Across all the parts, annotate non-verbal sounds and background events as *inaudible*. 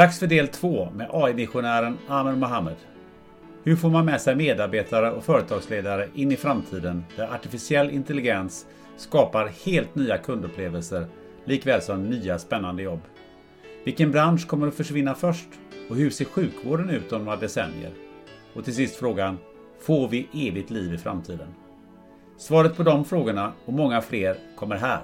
Dags för del 2 med AI-missionären Amer Mohammed. Hur får man med sig medarbetare och företagsledare in i framtiden där artificiell intelligens skapar helt nya kundupplevelser likväl som nya spännande jobb? Vilken bransch kommer att försvinna först? Och hur ser sjukvården ut om några decennier? Och till sist frågan, får vi evigt liv i framtiden? Svaret på de frågorna och många fler kommer här.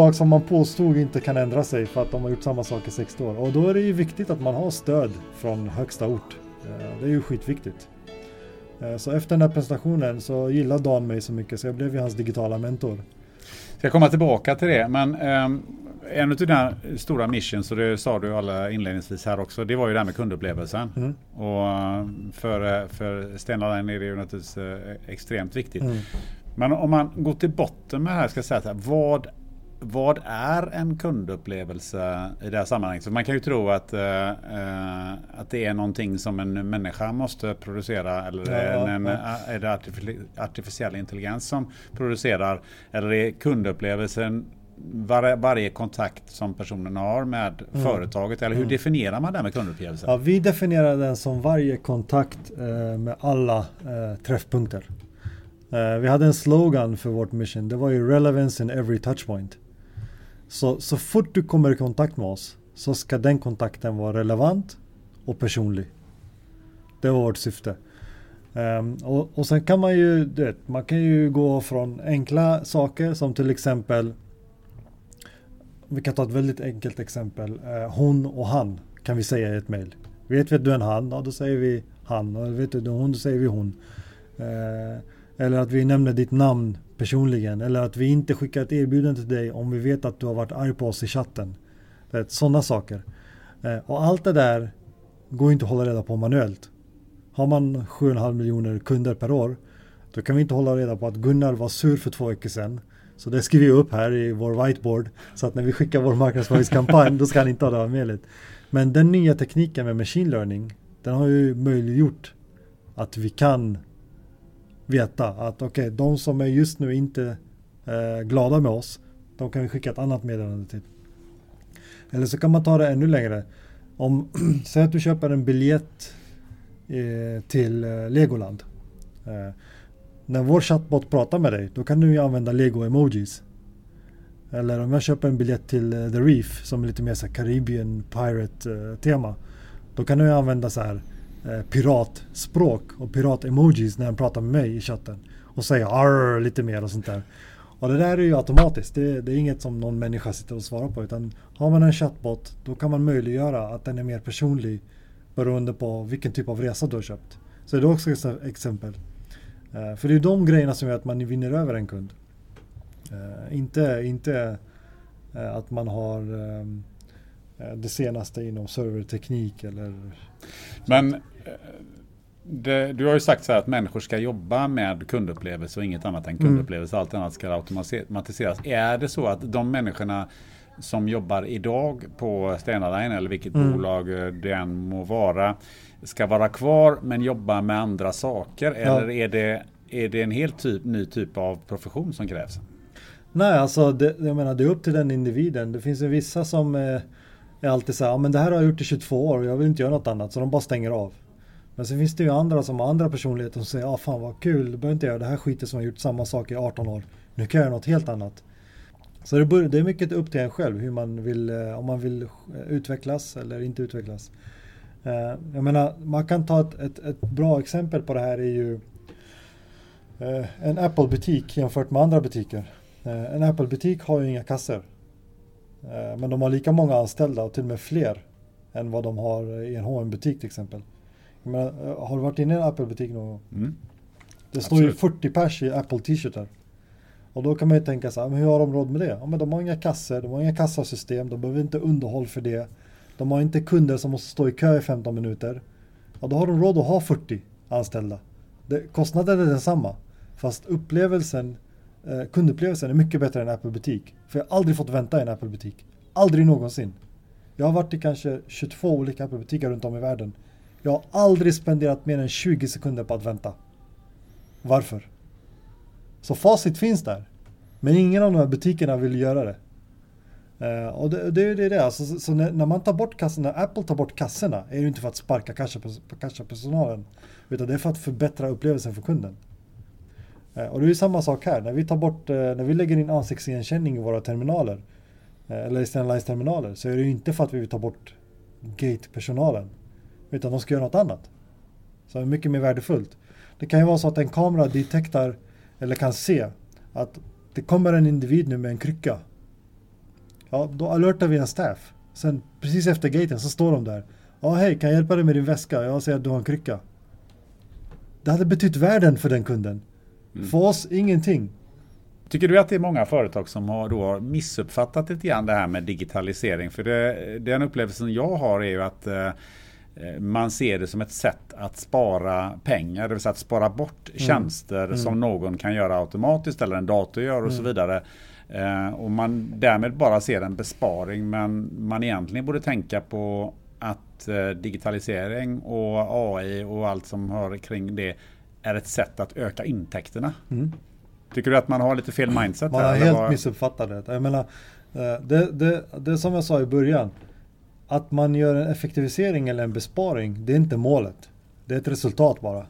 Bolag som man påstod inte kan ändra sig för att de har gjort samma sak i 60 år. Och då är det ju viktigt att man har stöd från högsta ort. Eh, det är ju skitviktigt. Eh, så efter den här presentationen så gillade Dan mig så mycket så jag blev ju hans digitala mentor. Ska jag komma tillbaka till det, men um, en av dina stora missions, och det sa du alla inledningsvis här också, det var ju det här med kundupplevelsen. Mm. Och eh, för, för Stena Line är det ju naturligtvis extremt viktigt. Mm. Men om man går till botten med det här, ska säga så här, vad, vad är en kundupplevelse i det här sammanhanget? Så man kan ju tro att, uh, uh, att det är någonting som en människa måste producera eller Ja, en, en, ja. är det artifici- artificiell intelligens som producerar? Eller är kundupplevelsen var, varje kontakt som personen har med företaget? Eller hur definierar man det här med kundupplevelsen? Ja, vi definierar den som varje kontakt eh, med alla eh, träffpunkter. Eh, vi hade en slogan för vårt mission. Det var ju relevance in every touchpoint. Så, så fort du kommer i kontakt med oss så ska den kontakten vara relevant och personlig. Det var vårt syfte. Um, och, och sen kan man ju, du vet, man kan ju gå från enkla saker som till exempel vi kan ta ett väldigt enkelt exempel. Eh, hon och han kan vi säga i ett mejl. Vet vi att du är en han? Ja, då säger vi han. Och vet du att du är hon? Då säger vi hon. Eh, eller att vi nämner ditt namn personligen. Eller att vi inte skickar ett erbjudande till dig om vi vet att du har varit arg på oss i chatten. Sådana saker. Eh, och allt det där går inte att hålla reda på manuellt. Har man 7,5 miljoner kunder per år då kan vi inte hålla reda på att Gunnar var sur för två veckor sedan. Så det skriver vi upp här i vår whiteboard. Så att när vi skickar vår marknadsföringskampanj då ska han inte ha det här. Men den nya tekniken med machine learning den har ju möjliggjort att vi kan veta att okej, de som är just nu inte eh, glada med oss de kan vi skicka ett annat meddelande till. Eller så kan man ta det ännu längre. Om, *clears throat* säg att du köper en biljett eh, till eh, Legoland. Eh, när vår chatbot pratar med dig, då kan du ju använda Lego-emojis. Eller om jag köper en biljett till eh, The Reef som är lite mer så här Caribbean Pirate-tema. Eh, då kan du ju använda så här Eh, piratspråk och pirat-emojis när han pratar med mig i chatten. Och säger arr lite mer och sånt där. Och det där är ju automatiskt. Det, det är inget som någon människa sitter och svarar på. Utan har man en chatbot då kan man möjliggöra att den är mer personlig beroende på vilken typ av resa du har köpt. Så det är också ett exempel. Eh, för det är de grejerna som gör att man vinner över en kund. Eh, inte inte att man har ehm, det senaste inom serverteknik eller Men eh, det, du har ju sagt så här att människor ska jobba med kundupplevelse och inget annat än kundupplevelse. Allt annat ska automatiseras. Är det så att de människorna som jobbar idag på Stena Line eller vilket Mm. bolag eh, det än må vara ska vara kvar men jobba med andra saker? Ja. Eller är det, är det en helt typ, ny typ av profession som krävs? Nej, alltså det, jag menar det är upp till den individen. Det finns ju vissa som eh, är alltid så här, ja, men det här har jag gjort i 22 år och jag vill inte göra något annat. Så de bara stänger av. Men sen finns det ju andra som har andra personligheter som säger, ja fan vad kul, du behöver inte göra det här skiten som har gjort samma sak i 18 år. Nu kan jag göra något helt annat. Så det, bör, det är mycket upp till en själv hur man vill, eh, om man vill eh, utvecklas eller inte utvecklas. Eh, jag menar, man kan ta ett, ett, ett bra exempel på det här är ju en Apple-butik jämfört med andra butiker. En Apple-butik har ju inga kassor. Eh, Men de har lika många anställda och till och med fler än vad de har i en hm butik till exempel. Jag menar, eh, har du varit inne i en Apple-butik någon gång? Mm. Det står ju Absolut. 40 pers i Apple t-shirtar. Och då kan man ju tänka så här, men hur har de råd med det? Ja, men de har inga kassor, de har inga kassasystem, de behöver inte underhåll för det. De har inte kunder som måste stå i kö i 15 minuter. Ja, då har de råd att ha 40 anställda. Det, kostnaden är densamma. Fast upplevelsen, eh, kundupplevelsen är mycket bättre än en Apple-butik. För jag har aldrig fått vänta i en Apple-butik. Aldrig någonsin. Jag har varit i kanske 22 olika Apple-butiker runt om i världen. Jag har aldrig spenderat mer än 20 sekunder på att vänta. Varför? Så facit finns där. Men ingen av de här butikerna vill göra det. Uh, och det, det är det. är det. Alltså, så, så när, när man tar bort kassorna, när Apple tar bort kassorna, är det inte för att sparka kassapersonalen. Utan det är för att förbättra upplevelsen för kunden. Eh, och det är ju samma sak här. När vi tar bort, eh, när vi lägger in ansiktsigenkänning i våra terminaler. Eh, eller i terminaler. Så är det ju inte för att vi vill ta bort gate-personalen. Utan de ska göra något annat. Så det är mycket mer värdefullt. Det kan ju vara så att en kamera detektar eller kan se att det kommer en individ nu med en krycka. Ja, då alertar vi en staff. Sen precis efter gaten så står de där. Ja, hej, kan jag hjälpa dig med din väska? Jag ser att du har en krycka. Det hade betytt världen för den kunden. För oss, ingenting. Tycker du att det är många företag som har, då har missuppfattat lite grann det här med digitalisering? För det, den upplevelsen jag har är ju att eh, man ser det som ett sätt att spara pengar, det vill säga att spara bort tjänster som någon kan göra automatiskt eller en dator gör och så vidare. Eh, och man därmed bara ser en besparing men man egentligen borde tänka på att eh, digitalisering och AI och allt som hör kring det är ett sätt att öka intäkterna. Tycker du att man har lite fel mindset? Man har helt vad- missuppfattat det. Jag menar, eh, det, det, det som jag sa i början. Att man gör en effektivisering eller en besparing, det är inte målet. Det är ett resultat bara.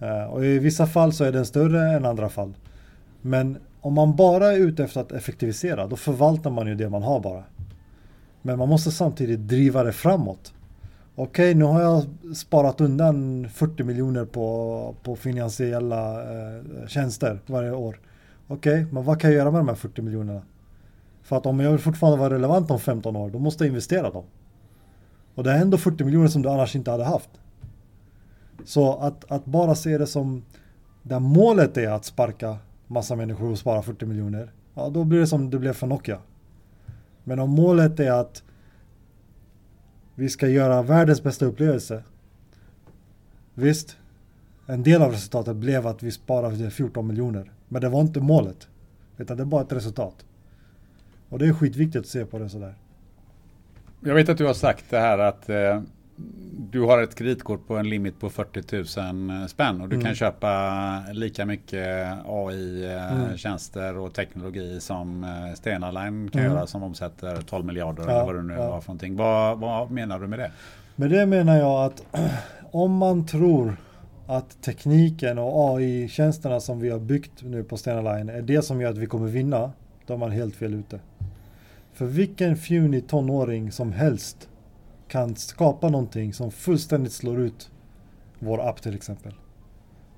Eh, Och i vissa fall så är den större än andra fall. Men om man bara är ute efter att effektivisera, då förvaltar man ju det man har bara. Men man måste samtidigt driva det framåt. Okej, nu har jag sparat undan 40 miljoner på, på finansiella eh, tjänster varje år. Okej, men vad kan jag göra med de här 40 miljonerna? För att om jag vill fortfarande vara relevant om 15 år, då måste jag investera dem. Och det är ändå 40 miljoner som du annars inte hade haft. Så att, att bara se det som där målet är att sparka massa människor och spara 40 miljoner. Ja, då blir det som det blev för Nokia. Men om målet är att vi ska göra världens bästa upplevelse. Visst, en del av resultatet blev att vi sparade 14 miljoner. Men det var inte målet. Utan det är bara ett resultat. Och det är skitviktigt att se på det sådär. Jag vet att du har sagt det här att eh, du har ett kreditkort på en limit på 40 000 spänn och du kan köpa lika mycket AI-tjänster och teknologi som eh, Stena Line kan Mm. göra som omsätter 12 miljarder Ja, eller vad det nu ja. var för någonting. Vad, vad menar du med det? Med det menar jag att *clears throat* om man tror att tekniken och AI-tjänsterna som vi har byggt nu på Stena Line är det som gör att vi kommer vinna, då är man helt fel ute. För vilken fjunig tonåring som helst kan skapa någonting som fullständigt slår ut vår app till exempel.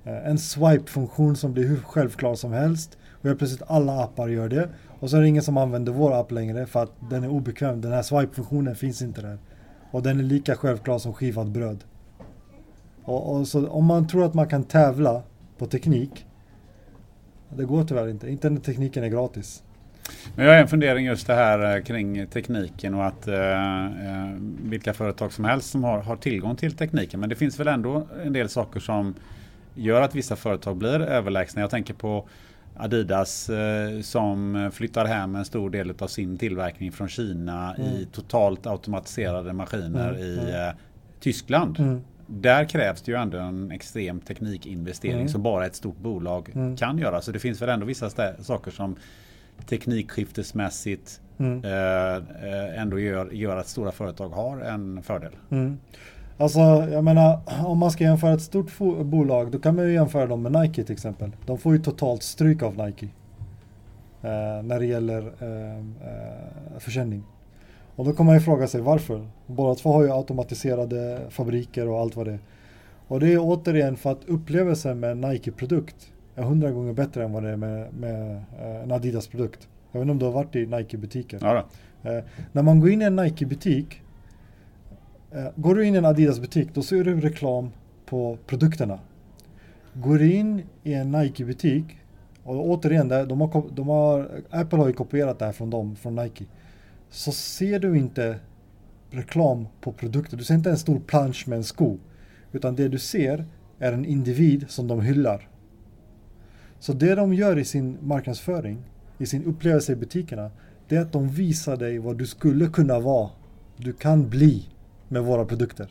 Eh, en swipe-funktion som blir hur självklar som helst och helt plötsligt alla appar gör det. Och så är det ingen som använder vår app längre för att den är obekväm. Den här swipe-funktionen finns inte där. Och den är lika självklar som skivat bröd. Och, och så om man tror att man kan tävla på teknik. Det går tyvärr inte. Internettekniken är gratis. Men jag har en fundering just det här eh, kring tekniken och att eh, eh, vilka företag som helst som har, har tillgång till tekniken. Men det finns väl ändå en del saker som gör att vissa företag blir överlägsna. Jag tänker på Adidas eh, som flyttar hem en stor del av sin tillverkning från Kina mm. i totalt automatiserade maskiner mm. i mm. Tyskland. Mm. Där krävs det ju ändå en extrem teknikinvestering mm. som bara ett stort bolag mm. kan göra. Så det finns väl ändå vissa saker som teknikskiftesmässigt mm. eh, ändå gör, gör att stora företag har en fördel. Mm. Alltså jag menar om man ska jämföra ett stort bolag då kan man ju jämföra dem med Nike till exempel. De får ju totalt stryk av Nike. Eh, när det gäller eh, eh, försäljning. Och då kan man ju fråga sig varför. Båda två har ju automatiserade fabriker och allt vad det är. Och det är återigen för att upplevelsen med en Nike-produkt är hundra gånger bättre än vad det är med, med eh, en Adidas-produkt. Jag vet inte om du har varit i Nike-butiker. Ja, eh, när man går in i en Nike-butik eh, Går du in i en Adidas-butik då ser du reklam på produkterna. Går du in i en Nike-butik och återigen, de har, de har, Apple har ju kopierat det här från dem, från Nike så ser du inte reklam på produkter. Du ser inte en stor plansch med en sko. Utan det du ser är en individ som de hyllar. Så det de gör i sin marknadsföring, i sin upplevelse i butikerna, det är att de visar dig vad du skulle kunna vara, du kan bli med våra produkter.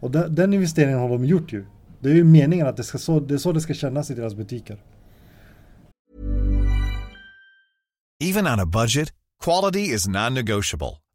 Och den, den investeringen har de gjort ju. Det är ju meningen att det, ska så, det är så det ska kännas i deras butiker. Even on a budget Quality is non-negotiable.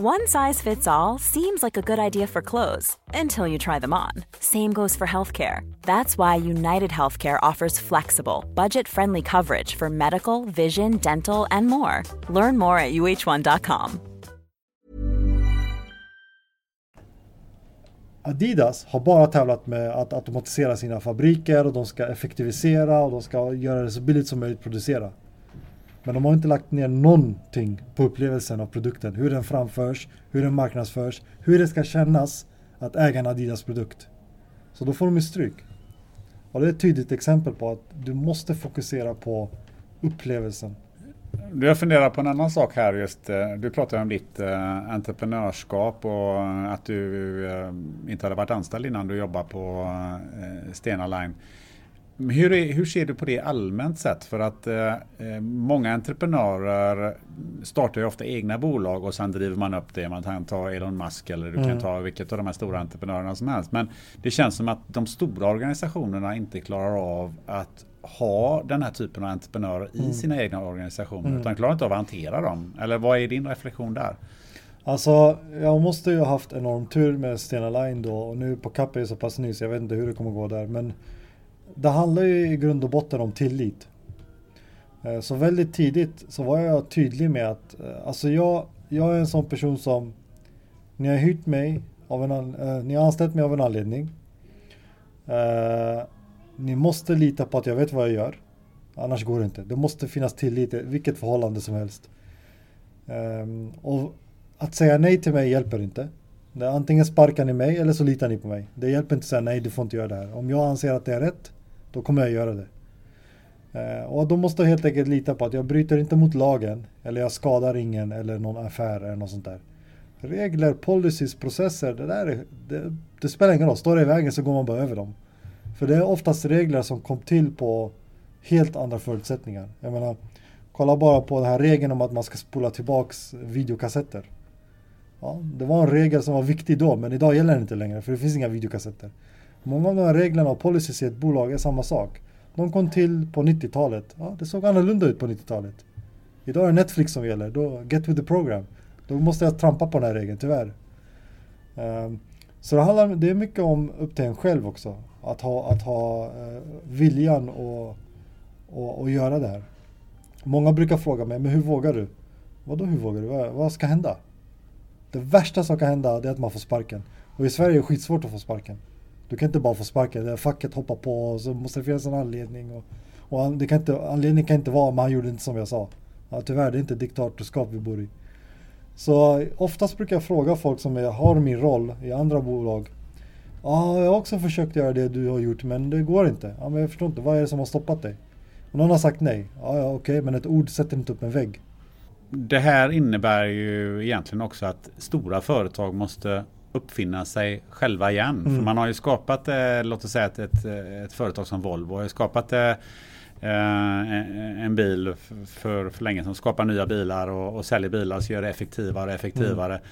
One size fits all seems like a good idea for clothes until you try them on. Same goes for healthcare. That's why United Healthcare offers flexible, budget friendly coverage for medical, vision, dental, and more. Learn more at uh1.com. Adidas har bara tävlat med att automatisera sina fabriker och de ska effektivisera och de ska göra det så billigt som möjligt att producera. Men de har inte lagt ner någonting på upplevelsen av produkten. Hur den framförs, hur den marknadsförs, hur det ska kännas att äga en Adidas produkt. Så då får de ju stryk. Och det är ett tydligt exempel på att du måste fokusera på upplevelsen. Jag funderar på en annan sak här just. Eh, du pratar om ditt eh, entreprenörskap och eh, att du inte hade varit anställd innan du jobbade på Stena Line. Hur, är, hur ser du på det allmänt sett? För att eh, många entreprenörer startar ju ofta egna bolag och sen driver man upp det. Man kan ta Elon Musk eller du mm. kan ta vilket av de här stora entreprenörerna som helst. Men det känns som att de stora organisationerna inte klarar av att ha den här typen av entreprenörer i mm. sina egna organisationer. Mm. Utan klarar inte av att hantera dem. Eller vad är din reflektion där? Alltså, jag måste ju ha haft enorm tur med Stena Line då. Och nu på Cap är så pass ny så jag vet inte hur det kommer gå där. Men det handlar ju i grund och botten om tillit. Eh, så väldigt tidigt så var jag tydlig med att eh, alltså jag, jag är en sån person som ni har hyrt mig av en, eh, ni har anställt mig av en anledning. Eh, ni måste lita på att jag vet vad jag gör. Annars går det inte. Det måste finnas tillit i vilket förhållande som helst. Eh, och att säga nej till mig hjälper inte. Antingen sparkar ni mig eller så litar ni på mig. Det hjälper inte att säga nej, du får inte göra det här. Om jag anser att det är rätt, då kommer jag göra det. Eh, och då måste jag helt enkelt lita på att jag bryter inte mot lagen eller jag skadar ingen eller någon affär eller något sånt där. Regler, policies, processer, det där är, det, det spelar ingen roll. Står det i vägen så går man bara över dem. För det är oftast regler som kom till på helt andra förutsättningar. Jag menar, kolla bara på den här regeln om att man ska spola tillbaks videokassetter. Ja, det var en regel som var viktig då, men idag gäller den inte längre för det finns inga videokassetter. Många av de här reglerna och policies i ett bolag är samma sak. De kom till på 90-talet. Ja, det såg annorlunda ut på 90-talet. Idag är det Netflix som gäller. Då, get with the program. Då måste jag trampa på den här regeln, tyvärr. Um, så det, handlar, det är mycket om upp till en själv också. Att ha, att ha uh, viljan och, och, och göra det här. Många brukar fråga mig, men hur vågar du? Vadå hur vågar du? Vad, vad ska hända? Det värsta som kan hända det är att man får sparken. Och i Sverige är det skitsvårt att få sparken. Du kan inte bara få sparken. Facket hoppar på och så måste det finnas en anledning. Och, och det kan inte, anledningen kan inte vara men han gjorde inte som jag sa. Ja, tyvärr, det är inte diktatorskap vi bor i. Så oftast brukar jag fråga folk som är, har min roll i andra bolag. Ja, jag har också försökt göra det du har gjort men det går inte. Ja, men jag förstår inte, vad är det som har stoppat dig? Och någon har sagt nej. Ja, ja okej, okay, men ett ord sätter inte upp en vägg. Det här innebär ju egentligen också att stora företag måste uppfinna sig själva igen. Mm. För man har ju skapat, eh, låt oss säga ett, ett, ett företag som Volvo, har ju skapat eh, eh en bil för, för länge sedan, skapar nya bilar och, och säljer bilar så gör det effektivare och effektivare. Mm.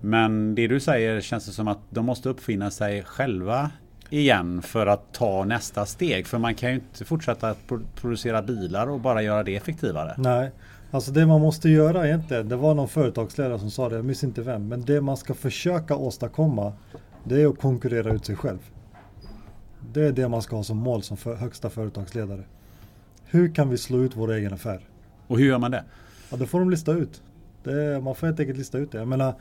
Men det du säger känns det som att de måste uppfinna sig själva igen för att ta nästa steg. För man kan ju inte fortsätta att producera bilar och bara göra det effektivare. Nej, Alltså det man måste göra egentligen, det var någon företagsledare som sa det, jag minns inte vem, men det man ska försöka åstadkomma det är att konkurrera ut sig själv. Det är det man ska ha som mål som för, högsta företagsledare. Hur kan vi slå ut vår egen affär? Och hur gör man det? Ja, det får de lista ut. Det, man får helt enkelt lista ut det. Jag menar,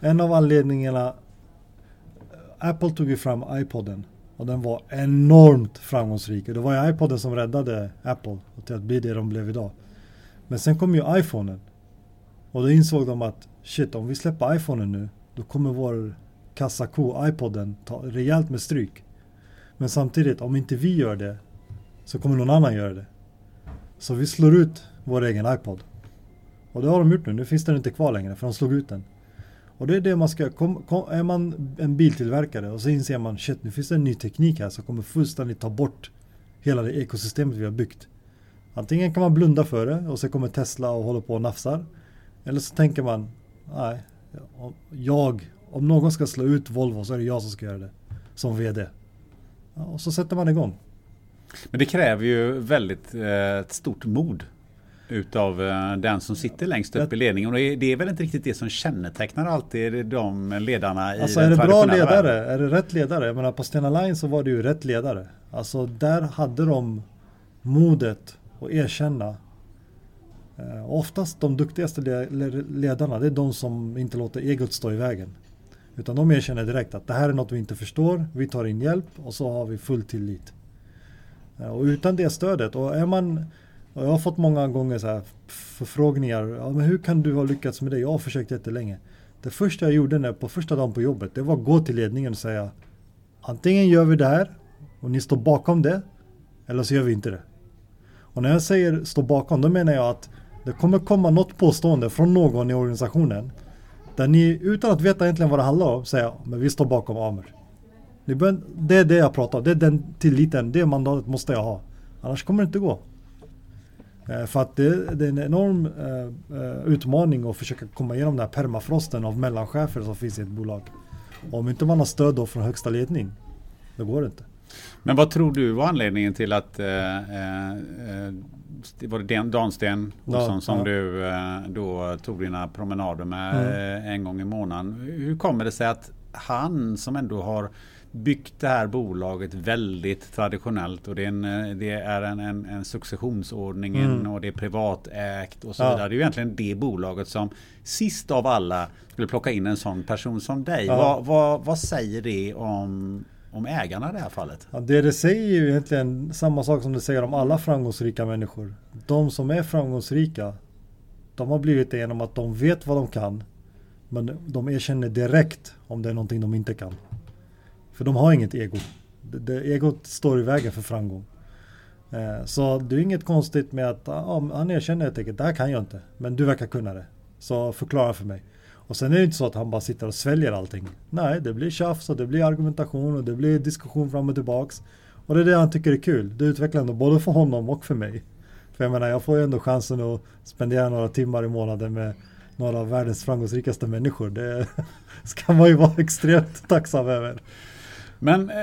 en av anledningarna Apple tog ju fram iPoden och den var enormt framgångsrik. Och det var ju iPoden som räddade Apple till att bli det de blev idag. Men sen kom ju iPhonen. Och då insåg de att shit, om vi släpper iPhonen nu, då kommer vår kassako, iPoden, ta rejält med stryk. Men samtidigt, om inte vi gör det, så kommer någon annan göra det. Så vi slår ut vår egen iPod. Och det har de gjort nu. Nu finns den inte kvar längre, för de slog ut den. Och det är det man ska, kom, kom, är man en biltillverkare och så inser man shit, nu finns det en ny teknik här som kommer fullständigt ta bort hela det ekosystemet vi har byggt. Antingen kan man blunda för det och så kommer Tesla och håller på och nafsar. Eller så tänker man, nej, jag, om någon ska slå ut Volvo så är det jag som ska göra det. Som VD. Ja, och så sätter man igång. Men det kräver ju väldigt eh, stort mod utav eh, den som sitter längst upp i ledningen. Och det är väl inte riktigt det som kännetecknar alltid de ledarna i Alltså är det bra ledare? Världen. Är det rätt ledare? Jag menar på Stena Line så var det ju rätt ledare. Alltså där hade de modet och erkänna. Eh, oftast de duktigaste ledarna, det är de som inte låter egot stå i vägen. Utan de erkänner direkt att det här är något vi inte förstår, vi tar in hjälp och så har vi full tillit. Eh, och utan det stödet, och är man och jag har fått många gånger så här förfrågningar. Ja, men hur kan du ha lyckats med det? Jag har försökt jättelänge. Det första jag gjorde när, på första dagen på jobbet, det var att gå till ledningen och säga Antingen gör vi det här och ni står bakom det, eller så gör vi inte det. Och när jag säger stå bakom, då menar jag att det kommer komma något påstående från någon i organisationen där ni utan att veta egentligen vad det handlar om säger men vi står bakom Amer. Det är det jag pratar om, det är den tilliten, det mandatet måste jag ha. Annars kommer det inte gå. Eh, för att det, är en enorm eh, eh, utmaning att försöka komma igenom den här permafrosten av mellanchefer som finns i ett bolag. Om inte man har stöd då från högsta ledning, då går det inte. Men vad tror du var anledningen till att eh, eh, var det Dansten ja, som ja. du eh, då tog dina promenader med mm. en gång i månaden. Hur kommer det sig att han som ändå har byggt det här bolaget väldigt traditionellt och det är en, det är en, en, en successionsordning mm. och det är privatägt och så ja. vidare. Det är ju egentligen det bolaget som sist av alla skulle plocka in en sån person som dig. Vad, vad, vad säger det om om ägarna i det här fallet? Ja, det det säger är ju egentligen samma sak som det säger om alla framgångsrika människor. De som är framgångsrika, de har blivit det genom att de vet vad de kan. Men de erkänner direkt om det är någonting de inte kan. För de har inget ego. Det, det, egot står i vägen för framgång. Eh, så det är inget konstigt med att ja, han erkänner helt enkelt, det här kan jag inte. Men du verkar kunna det. Så förklara för mig. Och sen är det inte så att han bara sitter och sväljer allting. Nej, det blir tjafs och det blir argumentation och det blir diskussion fram och tillbaks. Och det är det han tycker är kul. Det är utvecklande både för honom och för mig. För jag menar, jag får ju ändå chansen att spendera några timmar i månaden med några av världens framgångsrikaste människor. Det *laughs* ska man ju vara extremt tacksam över. Men eh,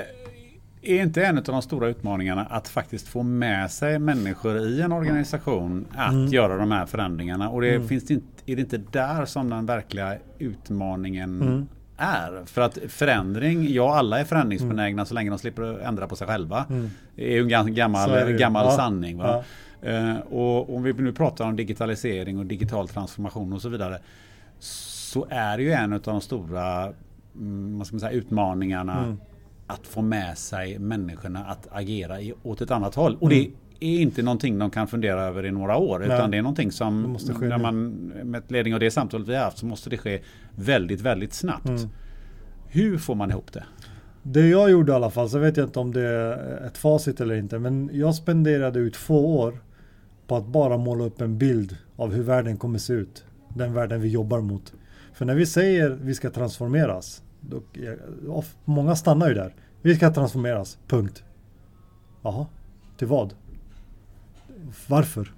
är inte en av de stora utmaningarna att faktiskt få med sig människor i en organisation att mm. göra de här förändringarna? Och det mm. finns inte, är det inte där som den verkliga utmaningen mm. är? För att förändring, ja alla är förändringsbenägna mm. så länge de slipper ändra på sig själva. Mm. Det är ju en gammal, gammal ja. sanning. Va? Ja. Uh, och om vi nu pratar om digitalisering och digital transformation och så vidare. Så är det ju en av de stora mm, man säga, utmaningarna att få med sig människorna att agera i, åt ett annat håll. Och mm. det är inte någonting de kan fundera över i några år. Nej. Utan det är någonting som, när man, med ledning av det samtalet vi har haft, så måste det ske väldigt, väldigt snabbt. Mm. Hur får man ihop det? Det jag gjorde i alla fall, så vet jag inte om det är ett facit eller inte, men jag spenderade ut två år på att bara måla upp en bild av hur världen kommer se ut. Den världen vi jobbar mot. För när vi säger vi ska transformeras, då, många stannar ju där. Vi ska transformeras, punkt. Jaha, till vad? Varför?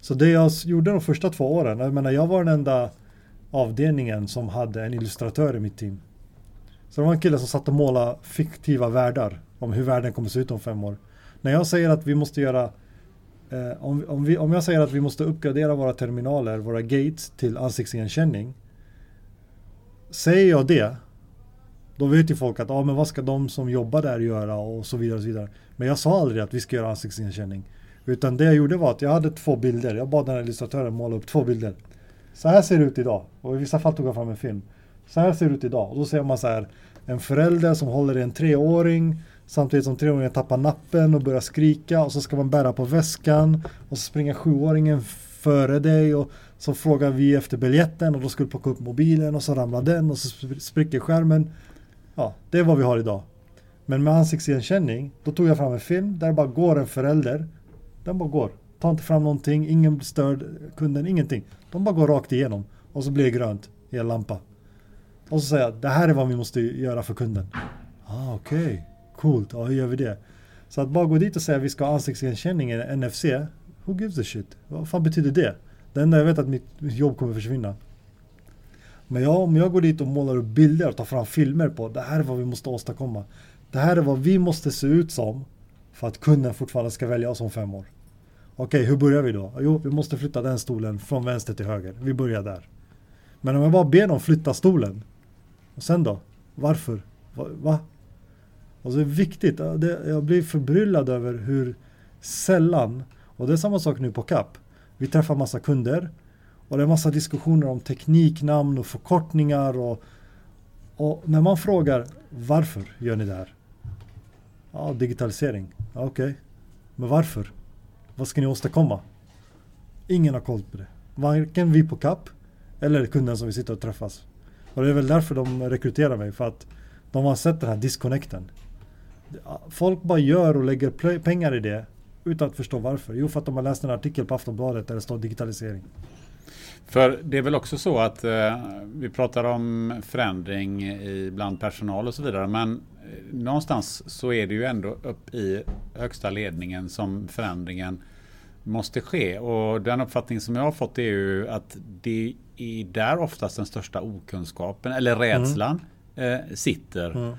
Så det jag gjorde de första två åren, jag menar jag var den enda avdelningen som hade en illustratör i mitt team. Så det var en kille som satt och målade fiktiva världar om hur världen kommer se ut om fem år. När jag säger att vi måste göra eh, om, om, vi, om jag säger att vi måste uppgradera våra terminaler, våra gates till ansiktsigenkänning Säger jag det då vet ju folk att ah, men vad ska de som jobbar där göra och så vidare. Och så vidare. Men jag sa aldrig att vi ska göra ansiktsigenkänning. Utan det jag gjorde var att jag hade två bilder. Jag bad den här illustratören måla upp två bilder. Så här ser det ut idag. Och i vissa fall tog jag fram en film. Så här ser det ut idag. Och då ser man så här en förälder som håller i en treåring samtidigt som treåringen tappar nappen och börjar skrika och så ska man bära på väskan och så springer sjuåringen före dig och så frågar vi efter biljetten och då ska du plocka upp mobilen och så ramlar den och så spricker skärmen. Ja, det är vad vi har idag. Men med ansiktsigenkänning, då tog jag fram en film där det bara går en förälder. Den bara går. Ta inte fram någonting, ingen blir störd, kunden, ingenting. De bara går rakt igenom och så blir det grönt i en lampa. Och så säger jag, det här är vad vi måste göra för kunden. Ah, Okej, okay. coolt, ja hur gör vi det? Så att bara gå dit och säga att vi ska ha ansiktsigenkänning i NFC, who gives a shit? Vad fan betyder det? Det enda jag vet är att mitt jobb kommer försvinna. Men jag, om jag går dit och målar upp bilder och tar fram filmer på det här är vad vi måste åstadkomma. Det här är vad vi måste se ut som för att kunden fortfarande ska välja oss om fem år. Okej, okay, hur börjar vi då? Jo, vi måste flytta den stolen från vänster till höger. Vi börjar där. Men om jag bara ber dem flytta stolen. Och sen då? Varför? Va? va? Alltså det är viktigt. jag blir förbryllad över hur sällan, och det är samma sak nu på CAP. Vi träffar massa kunder och det är massa diskussioner om tekniknamn och förkortningar och, och när man frågar varför gör ni det här? Ja, digitalisering. Ja, Okej, okay. men varför? Vad ska ni åstadkomma? Ingen har koll på det. Varken vi på CAP eller kunden som vi sitter och träffas. Och det är väl därför de rekryterar mig, för att de har sett den här disconnecten. Folk bara gör och lägger pengar i det utan att förstå varför. Jo, för att de har läst en artikel på Aftonbladet där det står digitalisering. För det är väl också så att eh, vi pratar om förändring i bland personal och så vidare. Men eh, någonstans så är det ju ändå upp i högsta ledningen som förändringen måste ske. Och den uppfattning som jag har fått är ju att det är där oftast den största okunskapen eller rädslan mm. eh, sitter. Mm.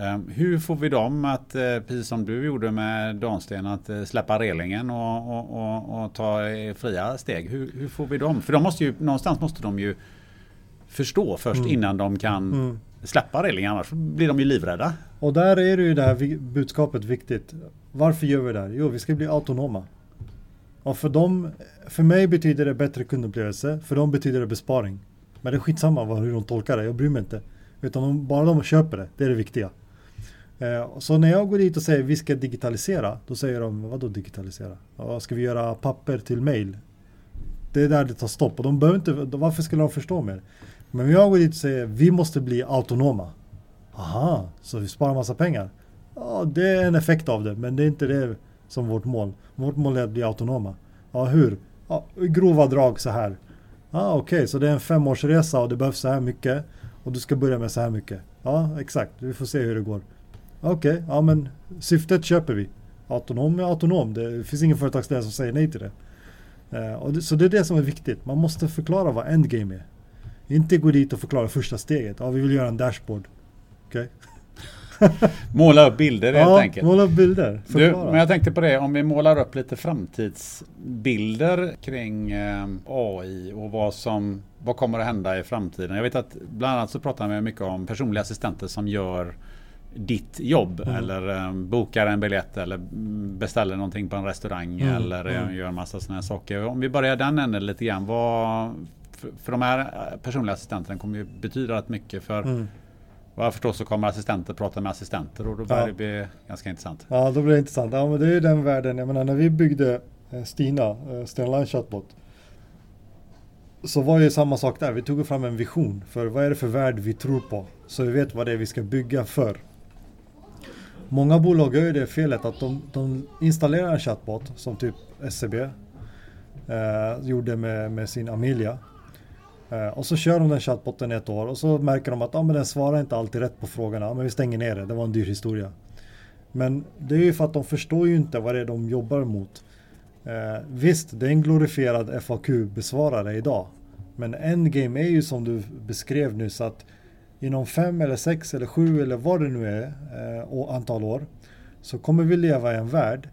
Ehm, hur får vi dem att, eh, precis som du gjorde med Dansten, att eh, släppa relingen och, och, och, och ta eh, fria steg? Hur, hur, får vi dem? För de måste ju, någonstans måste de ju förstå först mm. innan de kan mm. släppa relingen, annars blir de ju livrädda. Och där är det ju det här budskapet viktigt. Varför gör vi det här? Jo, vi ska bli autonoma. Och för dem, för mig betyder det bättre kundupplevelse, för dem betyder det besparing. Men det är skitsamma hur de tolkar det, jag bryr mig inte. Utan de, bara de köper det, det är det viktiga. Eh, så när jag går dit och säger vi ska digitalisera, då säger de vadå digitalisera? Ja, ska vi göra papper till mail? Det är där det tar stopp och de behöver inte, varför skulle de förstå mer? Men om jag går dit och säger vi måste bli autonoma. Aha, så vi sparar massa pengar? Ja, det är en effekt av det, men det är inte det som vårt mål. Vårt mål är att bli autonoma. Ja, hur? Ja, i grova drag så här. Ja, okej, okay, så det är en femårsresa och det behövs så här mycket. Och du ska börja med så här mycket. Ja, exakt. Vi får se hur det går. Okej, okay, ja men syftet köper vi. Autonom är autonom. Det finns ingen företagsledare som säger nej till det. Uh, det, Så det är det som är viktigt. Man måste förklara vad endgame är. Inte gå dit och förklara första steget. Ja, vi vill göra en dashboard. Okej. Okay. *laughs* Måla upp bilder helt ja, enkelt. måla upp bilder. Du, men jag tänkte på det, om vi målar upp lite framtidsbilder kring eh, AI och vad som vad kommer att hända i framtiden. Jag vet att bland annat så pratar vi mycket om personliga assistenter som gör ditt jobb Mm. eller eh, bokar en biljett eller beställer någonting på en restaurang Mm, eller eh, mm. gör en massa sådana här saker. Om vi börjar den änden lite grann. Vad, för, för de här eh, personliga assistenterna kommer ju betyda rätt mycket för Mm. vad jag förstår så kommer assistenter prata med assistenter och då börjar Ja. det bli ganska intressant. Ja, då blir det intressant. Ja, men det är ju den världen. Jag menar, när vi byggde Stina, eh, Stenline Chatbot, så var det samma sak där. Vi tog fram en vision för vad är det för värld vi tror på? Så vi vet vad det är vi ska bygga för. Många bolag gör ju det felet att de, de installerar en chatbot som typ SCB eh, gjorde med, med sin Amelia. Eh, och så kör de den chatboten ett år och så märker de att ah, men den svarar inte alltid rätt på frågorna. Ah, men vi stänger ner det, det var en dyr historia. Men det är ju för att de förstår ju inte vad det är de jobbar mot. Eh, visst, det är en glorifierad FAQ-besvarare idag. Men endgame är ju som du beskrev nyss att inom fem eller sex eller sju eller vad det nu är eh, och antal år så kommer vi leva i en värld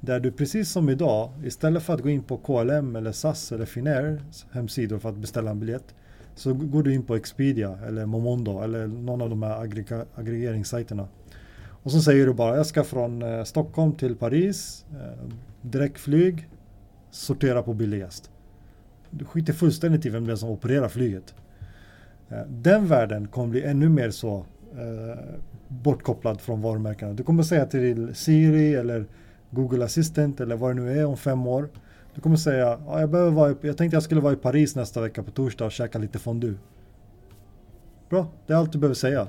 där du precis som idag istället för att gå in på KLM eller SAS eller Finairs hemsidor för att beställa en biljett så går du in på Expedia eller Momondo eller någon av de här aggrega- aggregeringssajterna. Och så säger du bara jag ska från eh, Stockholm till Paris, eh, direktflyg, sortera på billigast. Du skiter fullständigt i vem det är som opererar flyget. Eh, den världen kommer bli ännu mer så eh, bortkopplad från varumärkena. Du kommer säga till Siri eller Google Assistant eller vad det nu är om fem år. Du kommer säga, ja, jag, behöver vara i, jag tänkte jag skulle vara i Paris nästa vecka på torsdag och käka lite fondue. Bra, det är allt du behöver säga.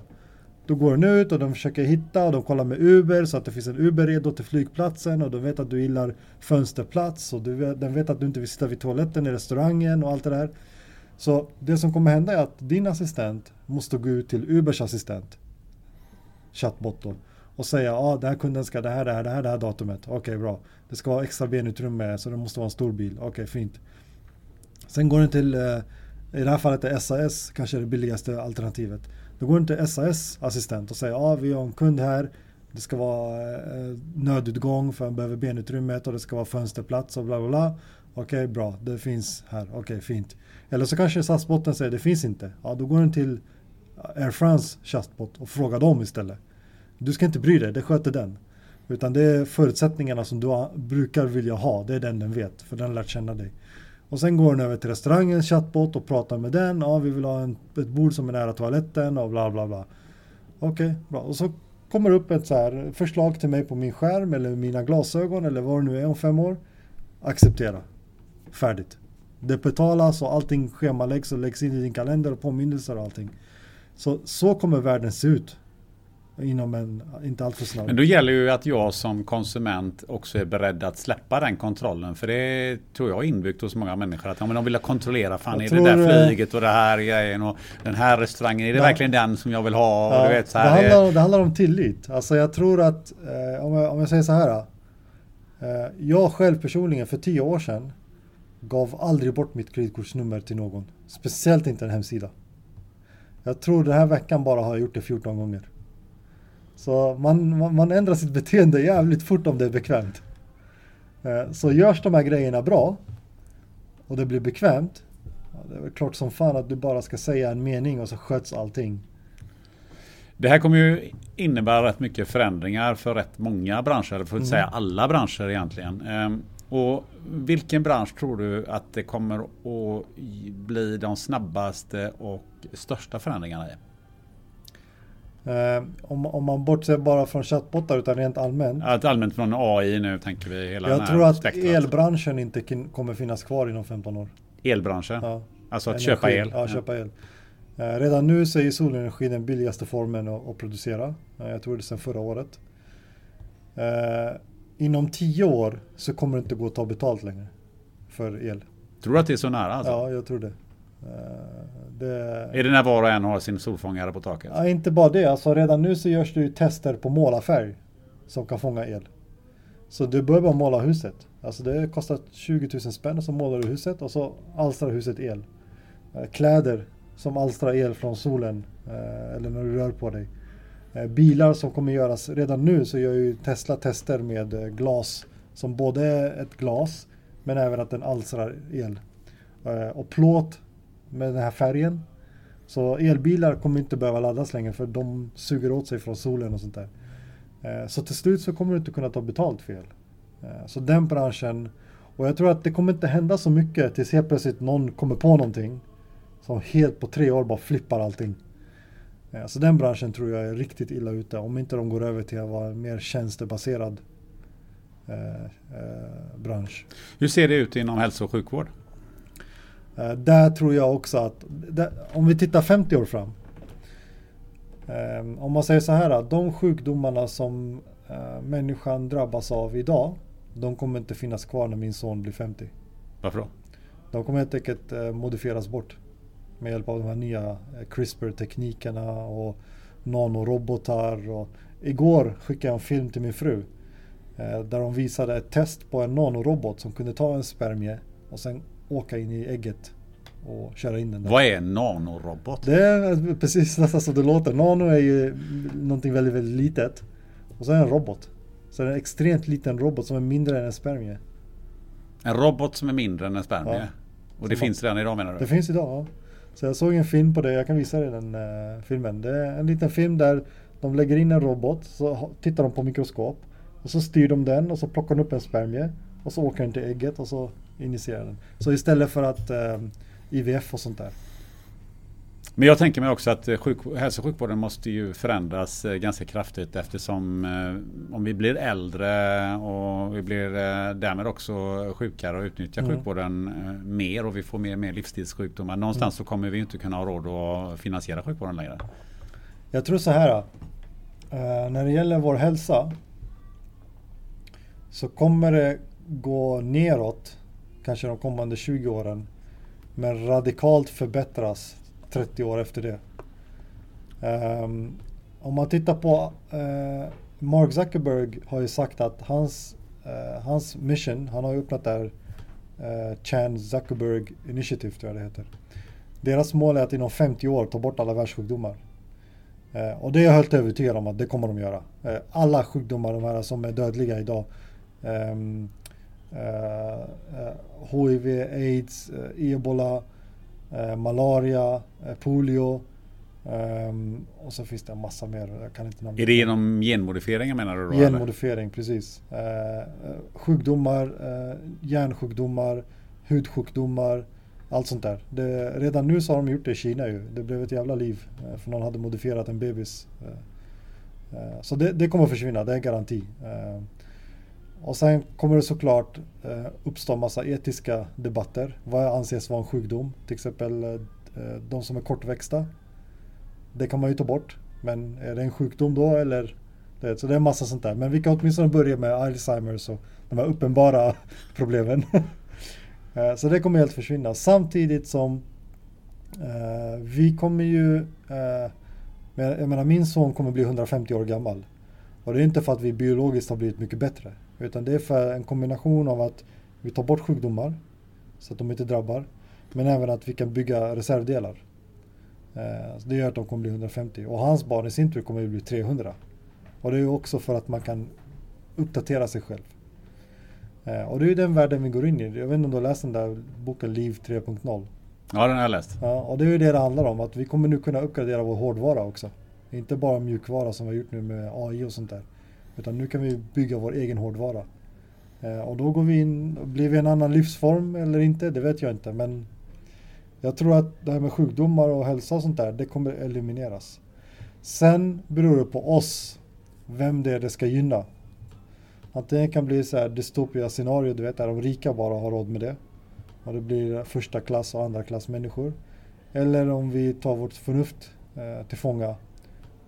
Då går den ut och de försöker hitta och de kollar med Uber så att det finns en Uber redo till flygplatsen och de vet att du gillar fönsterplats och du den vet att du inte vill sitta vid toaletten i restaurangen och allt det där. Så det som kommer hända är att din assistent måste gå ut till Ubers assistent, chatbot då, och säga ja ah, den här kunden ska det här, det här, det här, det här datumet. Okej bra. Det ska vara extra benutrymme så det måste vara en stor bil. Okej fint. Sen går den till, eh, i det här fallet är SAS kanske det billigaste alternativet. Då går den till SAS assistent och säger ja ah, vi har en kund här. Det ska vara eh, nödutgång för han behöver benutrymmet och det ska vara fönsterplats och bla bla bla. Okej bra, det finns här. Okej fint. Eller så kanske SAS-botten säger det finns inte. Ja då går den till Air France chatbot och frågar dem istället. Du ska inte bry dig, det sköter den. Utan det är förutsättningarna som du brukar vilja ha, det är den den vet, för den har lärt känna dig. Och sen går den över till restaurangens chatbot och pratar med den. Ja, vi vill ha en, ett bord som är nära toaletten och bla bla bla. Okej, bra. Och så kommer upp ett så här förslag till mig på min skärm eller mina glasögon eller vad det nu är om fem år. Acceptera. Färdigt. Det betalas och allting schemaläggs och läggs in i din kalender och påminnelser och allting. Så, så kommer världen se ut. Inom en, inte alltför snabb. Men då gäller ju att jag som konsument också är beredd att släppa den kontrollen. För det tror jag är inbyggt hos många människor. Att ja, men de vill kontrollera, fan Jag är det där eh, flyget och det här grejen och den här restaurangen, är det Ja. verkligen den som jag vill ha? Och Ja, du vet, så det, handlar, det handlar om tillit. Alltså jag tror att, eh, om, jag, om jag säger så här. Eh, jag själv personligen för tio år sedan gav aldrig bort mitt kreditkortsnummer till någon. Speciellt inte en hemsida. Jag tror den här veckan bara har jag gjort det 14 gånger. Så man, man, man ändrar sitt beteende jävligt fort om det är bekvämt. Eh, så görs de här grejerna bra och det blir bekvämt. Det är väl klart som fan att du bara ska säga en mening och så sköts allting. Det här kommer ju innebära rätt mycket förändringar för rätt många branscher, för att Mm. säga alla branscher egentligen. Och vilken bransch tror du att det kommer att bli de snabbaste och största förändringarna i? Eh, om, om man bortser bara från chattbottar utan rent allmänt. Att allmänt från AI nu tänker vi hela jag tror att spektrat. elbranschen inte kommer finnas kvar inom 15 år. Elbranschen? Ja. Alltså att Energi. köpa el? Ja, köpa el. Eh, redan nu så är solenergi den billigaste formen att, att producera. Eh, jag tror det sedan förra året. Inom 10 år så kommer det inte gå att ta betalt längre för el. Tror du att det är så nära? Alltså? Ja, jag tror det. Eh, det Är det när var och en har sin solfångare på taket? Ja, inte bara det. Alltså, redan nu så görs det ju tester på målarfärg som kan fånga el. Så du behöver bara måla huset. Alltså det kostar 20 000 spänn och så målar du huset och så alstrar huset el. Eh, Kläder som alstrar el från solen eh, eller när du rör på dig. Eh, bilar som kommer göras, redan nu så gör ju Tesla tester med eh, glas som både är ett glas men även att den alstrar el. Eh, och plåt med den här färgen. Så elbilar kommer inte behöva laddas längre för de suger åt sig från solen och sånt där. Så till slut så kommer du inte kunna ta betalt för el. Så den branschen, och jag tror att det kommer inte hända så mycket tills helt plötsligt någon kommer på någonting som helt på tre år bara flippar allting. Eh, så den branschen tror jag är riktigt illa ute om inte de går över till att vara en mer tjänstebaserad eh, eh, bransch. Hur ser det ut inom hälso och sjukvård? Eh, där tror jag också att, där, om vi tittar 50 år fram. Eh, om man säger så här att de sjukdomarna som eh, människan drabbas av idag, de kommer inte finnas kvar när min son blir 50. Varför då? De kommer helt enkelt modifieras bort med hjälp av de här nya eh, CRISPR-teknikerna och nanorobotar. Och igår skickade jag en film till min fru eh, där de visade ett test på en nanorobot som kunde ta en spermie och sen åka in i ägget och köra in den där. Vad är en nanorobot? Det är precis *laughs* nästan som det låter. Nano är ju någonting väldigt, väldigt litet. Och så är det en robot. Så det är en extremt liten robot som är mindre än en spermie. En robot som är mindre än en spermie? Ja. Och det Som finns redan idag menar du? Det finns idag. Ja. Så jag såg en film på det, jag kan visa dig den uh, filmen. Det är en liten film där de lägger in en robot, så tittar de på mikroskop. Och så styr de den och så plockar de upp en spermie. Och så åker den till ägget och så injicerar den. Så istället för att eh, uh, IVF och sånt där. Men jag tänker mig också att eh, sjuk, hälso och sjukvården måste ju förändras eh, ganska kraftigt eftersom eh, om vi blir äldre och vi blir därmed också sjukare och utnyttjar Mm. sjukvården mer och vi får mer och mer livsstilssjukdomar. Någonstans så kommer vi inte kunna ha råd att finansiera sjukvården längre. Jag tror så här. när det gäller vår hälsa. Så kommer det gå neråt. Kanske de kommande 20 åren. Men radikalt förbättras 30 år efter det. Um, om man tittar på uh, Mark Zuckerberg har ju sagt att hans, uh, hans mission, han har ju öppnat där uh, Chan Zuckerberg Initiative tror jag det heter. Deras mål är att inom 50 år ta bort alla världssjukdomar. Uh, och det är jag helt övertygad om att det kommer de göra. Uh, alla sjukdomar, de här som är dödliga idag. Ehm, um, HIV, AIDS, ebola, malaria, eh, polio. ehm, och så finns det en massa mer. Jag kan inte namna. Är det genom genmodifieringar menar du då? eller? Genmodifiering, precis. Eh, eh, sjukdomar, eh, hjärnsjukdomar, hudsjukdomar, allt sånt där. Det, redan nu så har de gjort det i Kina ju. Det blev ett jävla liv eh, för någon hade modifierat en bebis. Eh, eh, så det, det kommer att försvinna, det är en garanti. Och sen kommer det såklart eh, uppstå massa etiska debatter. Vad anses vara en sjukdom? Till exempel eh, de som är kortväxta. Det kan man ju ta bort. Men är det en sjukdom då eller? Det, så det är en massa sånt där. Men vi kan åtminstone börja med Alzheimers och de här uppenbara *laughs* problemen. *laughs* Eh, så det kommer helt försvinna. Samtidigt som eh, vi kommer ju... Eh, jag menar min son kommer bli 150 år gammal. Och det är inte för att vi biologiskt har blivit mycket bättre. Utan det är för en kombination av att vi tar bort sjukdomar så att de inte drabbar. Men även att vi kan bygga reservdelar. Eh, så det gör att de kommer bli 150. Och hans barn i sin tur kommer bli 300. Och det är också för att man kan uppdatera sig själv. Eh, och det är ju den världen vi går in i. Jag vet inte om du har läst den där boken Liv 3.0? Ja, den har jag läst. Ja, och det är ju det det handlar om. Att vi kommer nu kunna uppgradera vår hårdvara också. Inte bara mjukvara som vi har gjort nu med AI och sånt där. Utan nu kan vi bygga vår egen hårdvara. Eh, och då går vi in, blir vi en annan livsform eller inte? Det vet jag inte. Men jag tror att det här med sjukdomar och hälsa och sånt där, det kommer elimineras. Sen beror det på oss vem det är det ska gynna. Antingen kan det bli så här dystopia scenario, du vet, där de rika bara har råd med det. Och det blir första klass och andra klass människor. Eller om vi tar vårt förnuft eh, till fånga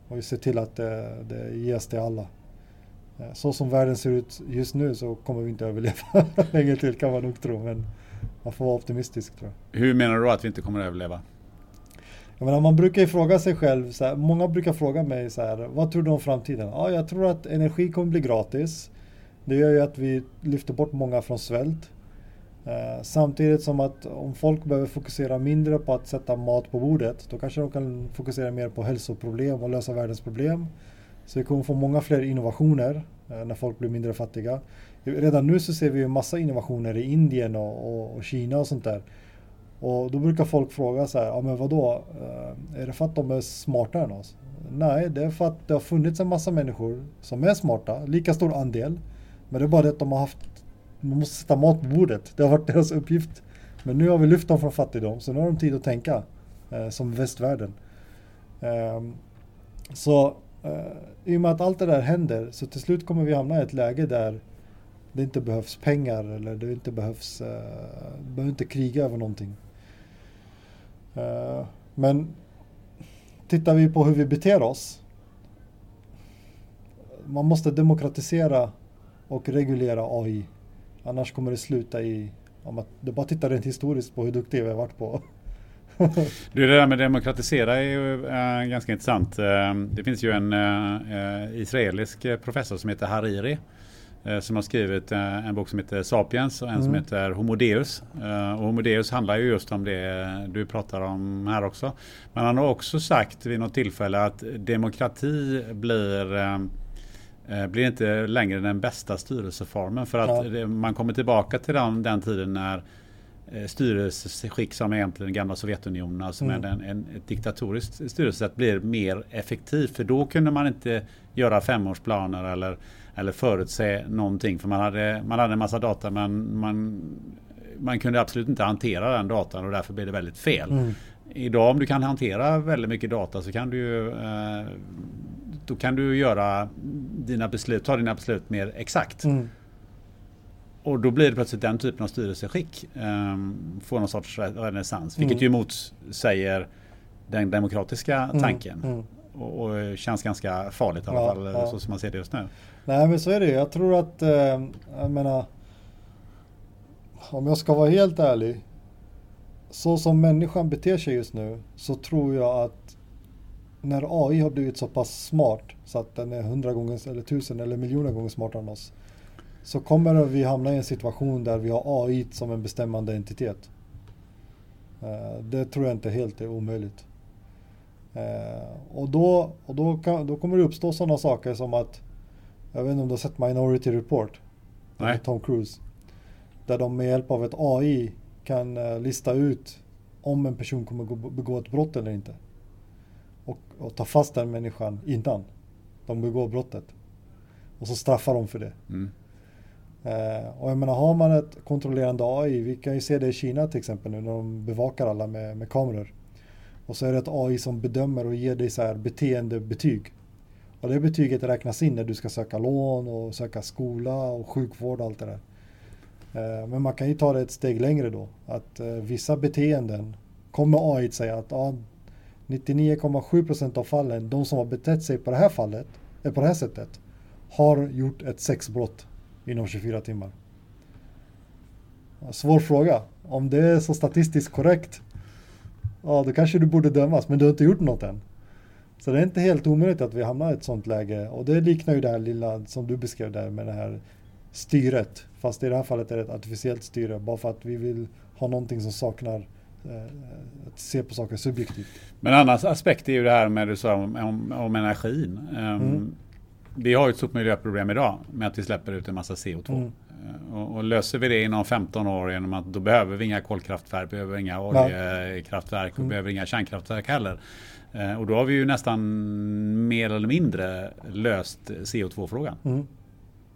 och vi ser till att det, det ges till alla. Eh, så som världen ser ut just nu så kommer vi inte överleva *laughs* länge till kan man nog tro. Men man får vara optimistisk tror jag. Hur menar du att vi inte kommer att överleva? Jag menar, man brukar ju fråga sig själv, så här, många brukar fråga mig så här, vad tror du om framtiden? Ja, jag tror att energi kommer bli gratis. Det gör ju att vi lyfter bort många från svält. Eh, samtidigt som att om folk behöver fokusera mindre på att sätta mat på bordet, då kanske de kan fokusera mer på hälsoproblem och lösa världens problem. Så vi kommer få många fler innovationer eh, när folk blir mindre fattiga. Redan nu så ser vi ju massa innovationer i Indien och, och, och Kina och sånt där. Och då brukar folk fråga så här, ja men vadå, eh, är det för att de är smartare än oss? Nej, det är för att det har funnits en massa människor som är smarta, lika stor andel. Men det är bara det att de har haft, man måste sätta mat på bordet. Det har varit deras uppgift. Men nu har vi lyft dem från fattigdom, så nu har de tid att tänka eh, som västvärlden. Ehm, så Eh, i och med att allt det där händer så till slut kommer vi hamna i ett läge där det inte behövs pengar eller det inte behövs, uh, behöver inte kriga över någonting. Uh, men tittar vi på hur vi beter oss. Man måste demokratisera och reglera AI. Annars kommer det sluta i, om att du bara tittar rent historiskt på hur duktig vi har varit på du, det där med demokratisera är ju äh, ganska intressant. Det finns ju en äh, israelisk professor som heter Hariri som har skrivit en bok som heter Sapiens och en mm. som heter Homo Deus. Och Homo Deus handlar ju just om det du pratar om här också. Men han har också sagt vid något tillfälle att demokrati blir blir inte längre den bästa styrelseformen för att ja. man kommer tillbaka till den, den tiden när styrelseskick som egentligen gamla Sovjetunionen, alltså mm. med en, en, ett diktatoriskt styrelsesätt blir mer effektivt. För då kunde man inte göra femårsplaner eller eller förutse någonting. För man hade, man hade en massa data men man, man kunde absolut inte hantera den datan och därför blev det väldigt fel. Mm. Idag om du kan hantera väldigt mycket data så kan du eh, då kan du göra dina beslut, ta dina beslut mer exakt. Mm. Och då blir det plötsligt den typen av styrelseskick eh, får någon sorts renässans. Vilket mm. ju motsäger den demokratiska mm. tanken. Mm. Och, och, känns ganska farligt i alla ja, fall ja. så som man ser det just nu. Nej men så är det Jag tror att, eh, jag menar, om jag ska vara helt ärlig, så som människan beter sig just nu så tror jag att när AI har blivit så pass smart så att den är hundra gånger eller tusen eller miljoner gånger smartare än oss så kommer vi hamna i en situation där vi har AI som en bestämmande entitet. Eh, det tror jag inte helt är omöjligt. Eh, och då, och då, kan, då kommer det uppstå sådana saker som att jag vet inte om du har sett Minority Report? Nej. Tom Cruise. Där de med hjälp av ett AI kan uh, lista ut om en person kommer begå ett brott eller inte. Och, och ta fast den människan innan de begår brottet. Och så straffar de för det. Mm. Eh, och jag menar, har man ett kontrollerande AI, vi kan ju se det i Kina till exempel nu när de bevakar alla med, med kameror. Och så är det ett AI som bedömer och ger dig så här beteendebetyg. Och det betyget räknas in när du ska söka lån och söka skola och sjukvård och allt det där. Eh, men man kan ju ta det ett steg längre då. Att eh, vissa beteenden kommer AI att säga att ja, 99,7% av fallen, de som har betett sig på det här fallet, eh, på det här sättet, har gjort ett sexbrott inom 24 timmar. Svår fråga. Om det är så statistiskt korrekt, ja då kanske du borde dömas, men du har inte gjort något än. Så det är inte helt omöjligt att vi hamnar i ett sånt läge. Och det liknar ju det här lilla som du beskrev där med det här styret. Fast i det här fallet är det ett artificiellt styre. Bara för att vi vill ha någonting som saknar eh, att se på saker subjektivt. Men en annan aspekt är ju det här med du sa om, om, om energin. Um, mm. Vi har ju ett stort miljöproblem idag med att vi släpper ut en massa CO2. Mm. Uh, och, och, löser vi det inom 15 år genom att då behöver vi inga kolkraftverk, behöver inga oljekraftverk och mm. behöver inga kärnkraftverk heller. Eh, och då har vi ju nästan mer eller mindre löst CO2-frågan. Mm.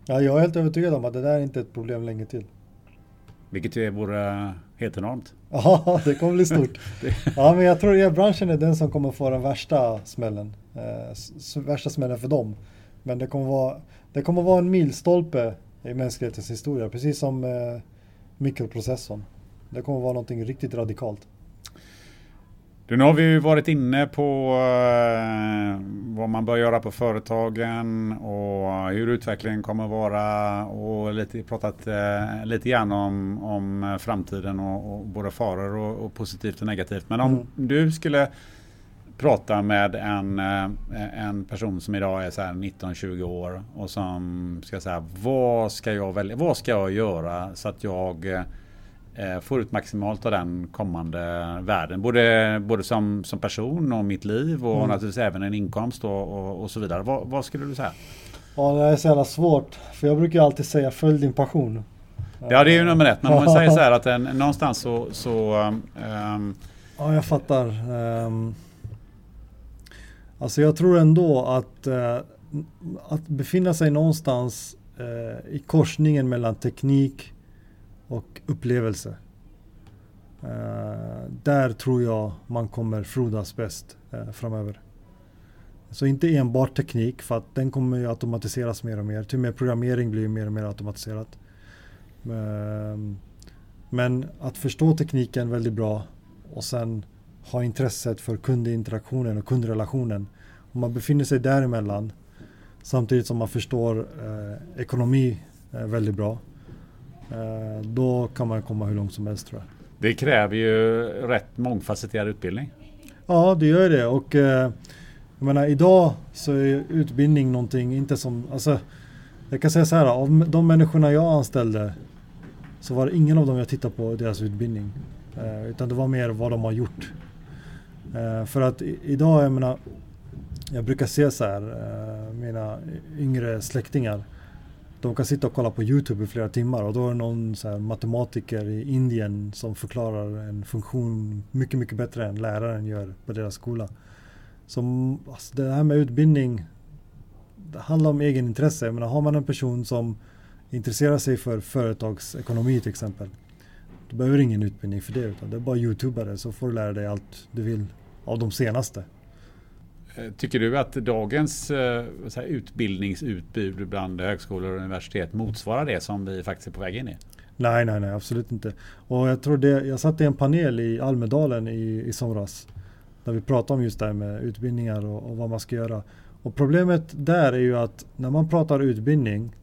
Ja, jag är helt övertygad om att det där är inte ett problem länge till. Vilket vore helt enormt. Ja, *laughs* det kommer bli stort. *laughs* ja, men jag tror att elbranschen är den som kommer få den värsta smällen. Eh, värsta smällen för dem. Men det kommer vara, det kommer vara en milstolpe i mänsklighetens historia, precis som eh, mikroprocessorn. Det kommer vara någonting riktigt radikalt. Du, nu har vi ju varit inne på uh, vad man bör göra på företagen och hur utvecklingen kommer att vara och lite, pratat uh, lite grann om, om framtiden och, och både faror och, och, positivt och negativt. Men om mm. du skulle prata med en, uh, en person som idag är 19-20 år och som ska säga vad ska jag välja, vad ska jag göra så att jag eh, får ut maximalt av den kommande världen. Både, både som, som person och mitt liv och mm. naturligtvis även en inkomst och, och, och så vidare. Vad, vad, skulle du säga? Ja, det är så jävla svårt. För jag brukar alltid säga följ din passion. Ja, det är ju nummer ett. Men om man säger så här att en, någonstans så... så um, *laughs* ja, jag fattar. Um, alltså jag tror ändå att, eh, att befinna sig någonstans eh, i korsningen mellan teknik och upplevelse. Eh, där tror jag man kommer frodas bäst eh, framöver. Så inte enbart teknik för att den kommer ju automatiseras mer och mer. Till och med programmering blir ju mer och mer automatiserat. Eh, men att förstå tekniken väldigt bra och sen ha intresset för kundinteraktionen och kundrelationen. Om man befinner sig däremellan samtidigt som man förstår eh, ekonomi eh, väldigt bra. Eh, då kan man komma hur långt som helst tror jag. Det kräver ju rätt mångfacetterad utbildning. Ja, det gör det. Och eh, jag menar, idag så är utbildning någonting, inte som, alltså jag kan säga så här, av de människorna jag anställde så var det ingen av dem jag tittade på deras utbildning. Eh, utan det var mer vad de har gjort. Eh, för att i, idag, jag menar, jag brukar se så här, eh, mina yngre släktingar, de kan sitta och kolla på Youtube i flera timmar och då är det någon så matematiker i Indien som förklarar en funktion mycket, mycket bättre än läraren gör på deras skola. Så alltså, det här med utbildning, det handlar om egenintresse. Jag menar, har man en person som intresserar sig för företagsekonomi till exempel. Du behöver ingen utbildning för det utan det är bara youtubare så får du lära dig allt du vill av de senaste. Eh, tycker du att dagens eh, här, utbildningsutbud bland högskolor och universitet motsvarar det som vi faktiskt är på väg in i? Nej, nej, nej, absolut inte. Och jag tror det, jag satt i en panel i Almedalen i, i somras. Där vi pratade om just det här med utbildningar och, och vad man ska göra. Och problemet där är ju att när man pratar utbildning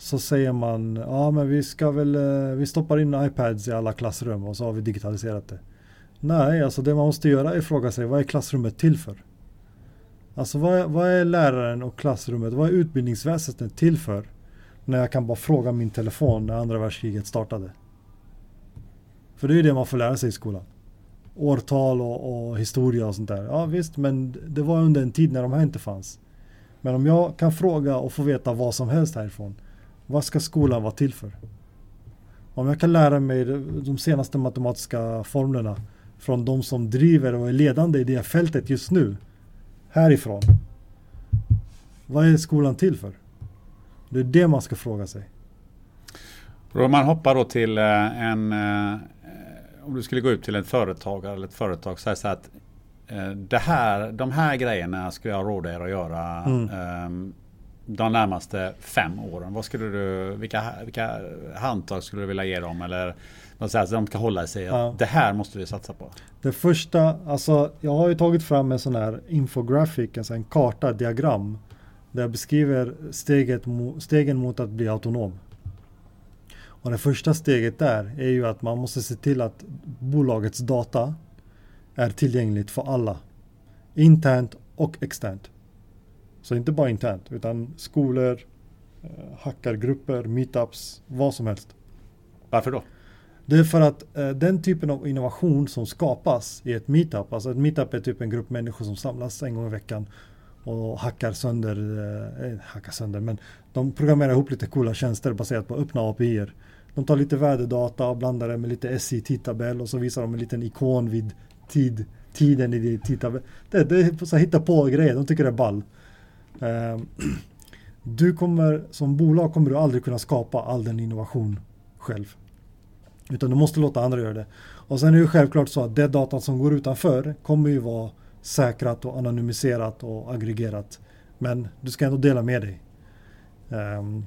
så säger man ja men vi ska väl eh, vi stoppar in iPads i alla klassrum och så har vi digitaliserat det. Nej, alltså det man måste göra är fråga sig vad är klassrummet till för? Alltså vad är, vad är läraren och klassrummet, vad är utbildningsväsendet till för? När jag kan bara fråga min telefon när andra världskriget startade. För det är ju det man får lära sig i skolan. Årtal och, och historia och sånt där. Ja visst, men det var under en tid när de här inte fanns. Men om jag kan fråga och få veta vad som helst härifrån vad ska skolan vara till för? Om jag kan lära mig de senaste matematiska formlerna från de som driver och är ledande i det fältet just nu, härifrån. Vad är skolan till för? Det är det man ska fråga sig. Om man hoppar då till eh, en, eh, om du skulle gå ut till en företagare eller ett företag och säga så att eh, det här, de här grejerna skulle jag råda er att göra. Mm. De närmaste fem åren? Vad skulle du, vilka, vilka handtag skulle du vilja ge dem? Eller vad säger, de ska hålla sig ja. Det här måste vi satsa på. Det första, alltså jag har ju tagit fram en sån här infographic, alltså en karta, diagram. Där jag beskriver steget, stegen mot att bli autonom. Och det första steget där är ju att man måste se till att bolagets data är tillgängligt för alla. Internt och externt. Så inte bara internt utan skolor, eh, hackargrupper, meetups, vad som helst. Varför då? Det är för att eh, den typen av innovation som skapas i ett meetup, alltså ett meetup är typ en grupp människor som samlas en gång i veckan och hackar sönder, eh, hackar sönder, men de programmerar ihop lite coola tjänster baserat på öppna API. De tar lite väderdata och blandar det med lite SI tidtabell och så visar de en liten ikon vid tid, tiden i tidtabell. Det, det är så hitta på grejer, de tycker det är ball. Ehm, *clears throat* du kommer, som bolag kommer du aldrig kunna skapa all den innovation själv. Utan du måste låta andra göra det. Och sen är det självklart så att det datan som går utanför kommer ju vara säkrat och anonymiserat och aggregerat. Men du ska ändå dela med dig. Um,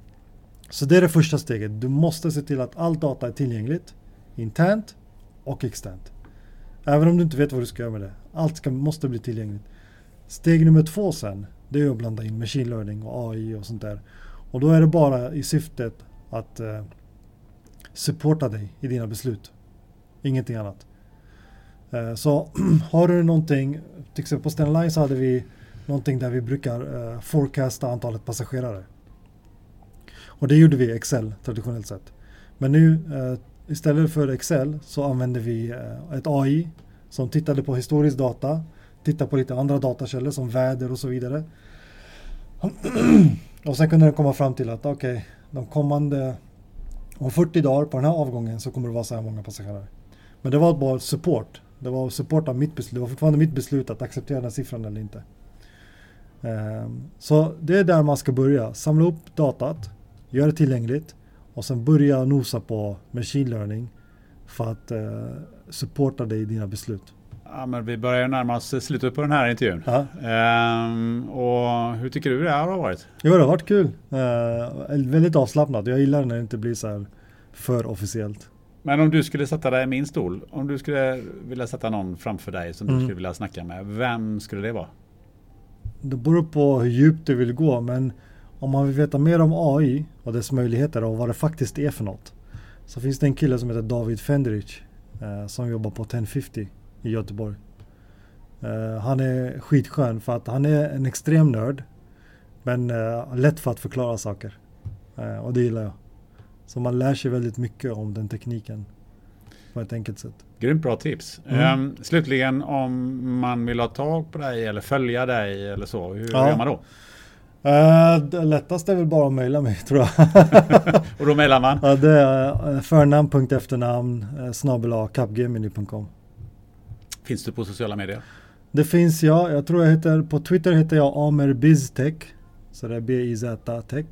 så det är det första steget. Du måste se till att all data är tillgängligt internt och externt. Även om du inte vet vad du ska göra med det. Allt ska, måste bli tillgängligt. Steg nummer två sen, det är att blanda in machine learning och AI och sånt där. Och då är det bara i syftet att eh, supporta dig i dina beslut. Ingenting annat. Eh, så *clears throat* har du någonting, till exempel på Stena Line så hade vi någonting där vi brukar eh, forecasta antalet passagerare. Och det gjorde vi i Excel traditionellt sett. Men nu eh, istället för Excel så använde vi eh, ett AI som tittade på historisk data, titta på lite andra datakällor som väder och så vidare. *clears throat* och sen kunde den komma fram till att okej, okay, de kommande om 40 dagar på den här avgången så kommer det vara så här många passagerare. Men det var bara support. Det var support av mitt beslut. Det var fortfarande mitt beslut att acceptera den siffran eller inte. Ehm, så det är där man ska börja. Samla upp datat, göra det tillgängligt och sen börja nosa på machine learning för att eh, supporta dig i dina beslut. Ja, men vi börjar närma oss slutet på den här intervjun. Um, och hur tycker du det här har varit? Jo, det har varit kul. Uh, väldigt avslappnat. Jag gillar när det inte blir så här för officiellt. Men om du skulle sätta dig i min stol, om du skulle vilja sätta någon framför dig som mm. du skulle vilja snacka med, vem skulle det vara? Det beror på hur djupt du vill gå, men om man vill veta mer om AI och dess möjligheter och vad det faktiskt är för något. Så finns det en kille som heter David Fenderich eh, som jobbar på 1050 i Göteborg. Uh, han är skitskön för att han är en extrem nörd. Men uh, lätt för att förklara saker. Uh, och det gillar jag. Så man lär sig väldigt mycket om den tekniken. På ett enkelt sätt. Grymt bra tips. Mm. Um, slutligen om man vill ha tag på dig eller följa dig eller så. Hur ja. gör man då? Uh, det lättaste är väl bara att mejla mig *laughs* tror jag. och då mejlar man? Ja, det är förnamn.efternamn snabel Finns du på sociala medier? Det finns jag. Jag tror jag heter, på Twitter heter jag Amer Biztech. Så det är B-I-Z Tech.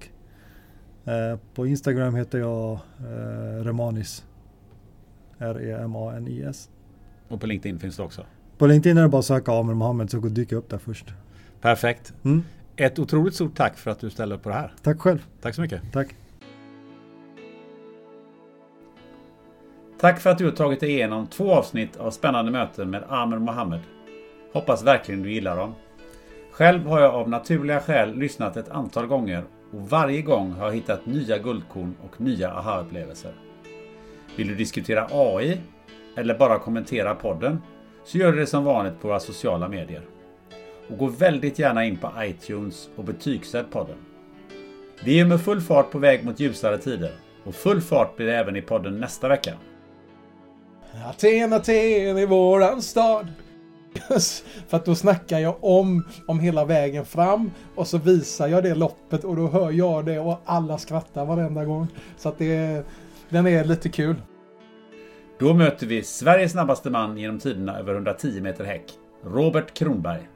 Eh, på Instagram heter jag eh, Remanis. R-E-M-A-N-I-S. Och på LinkedIn finns det också? På LinkedIn är det bara att söka Amer Mohammed så dyker jag upp där först. Perfekt. Mm. Ett otroligt stort tack för att du ställde upp på det här. Tack själv. Tack så mycket. Tack. Tack för att du har tagit dig igenom två avsnitt av spännande möten med Amer Mohammed. Hoppas verkligen du gillar dem. Själv har jag av naturliga skäl lyssnat ett antal gånger och varje gång har jag hittat nya guldkorn och nya aha-upplevelser. Vill du diskutera AI eller bara kommentera podden så gör du det som vanligt på våra sociala medier. Och gå väldigt gärna in på iTunes och betygsätt podden. Vi är med full fart på väg mot ljusare tider och full fart blir det även i podden nästa vecka. Aten, Aten i våran stad. För att då snackar jag om, om hela vägen fram och så visar jag det loppet och då hör jag det och alla skrattar varenda gång. Så att det, den är lite kul. Då möter vi Sveriges snabbaste man genom tiderna över 110 meter häck, Robert Kronberg.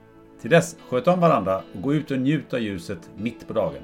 Till dess, sköt om varandra och gå ut och njut av ljuset mitt på dagen.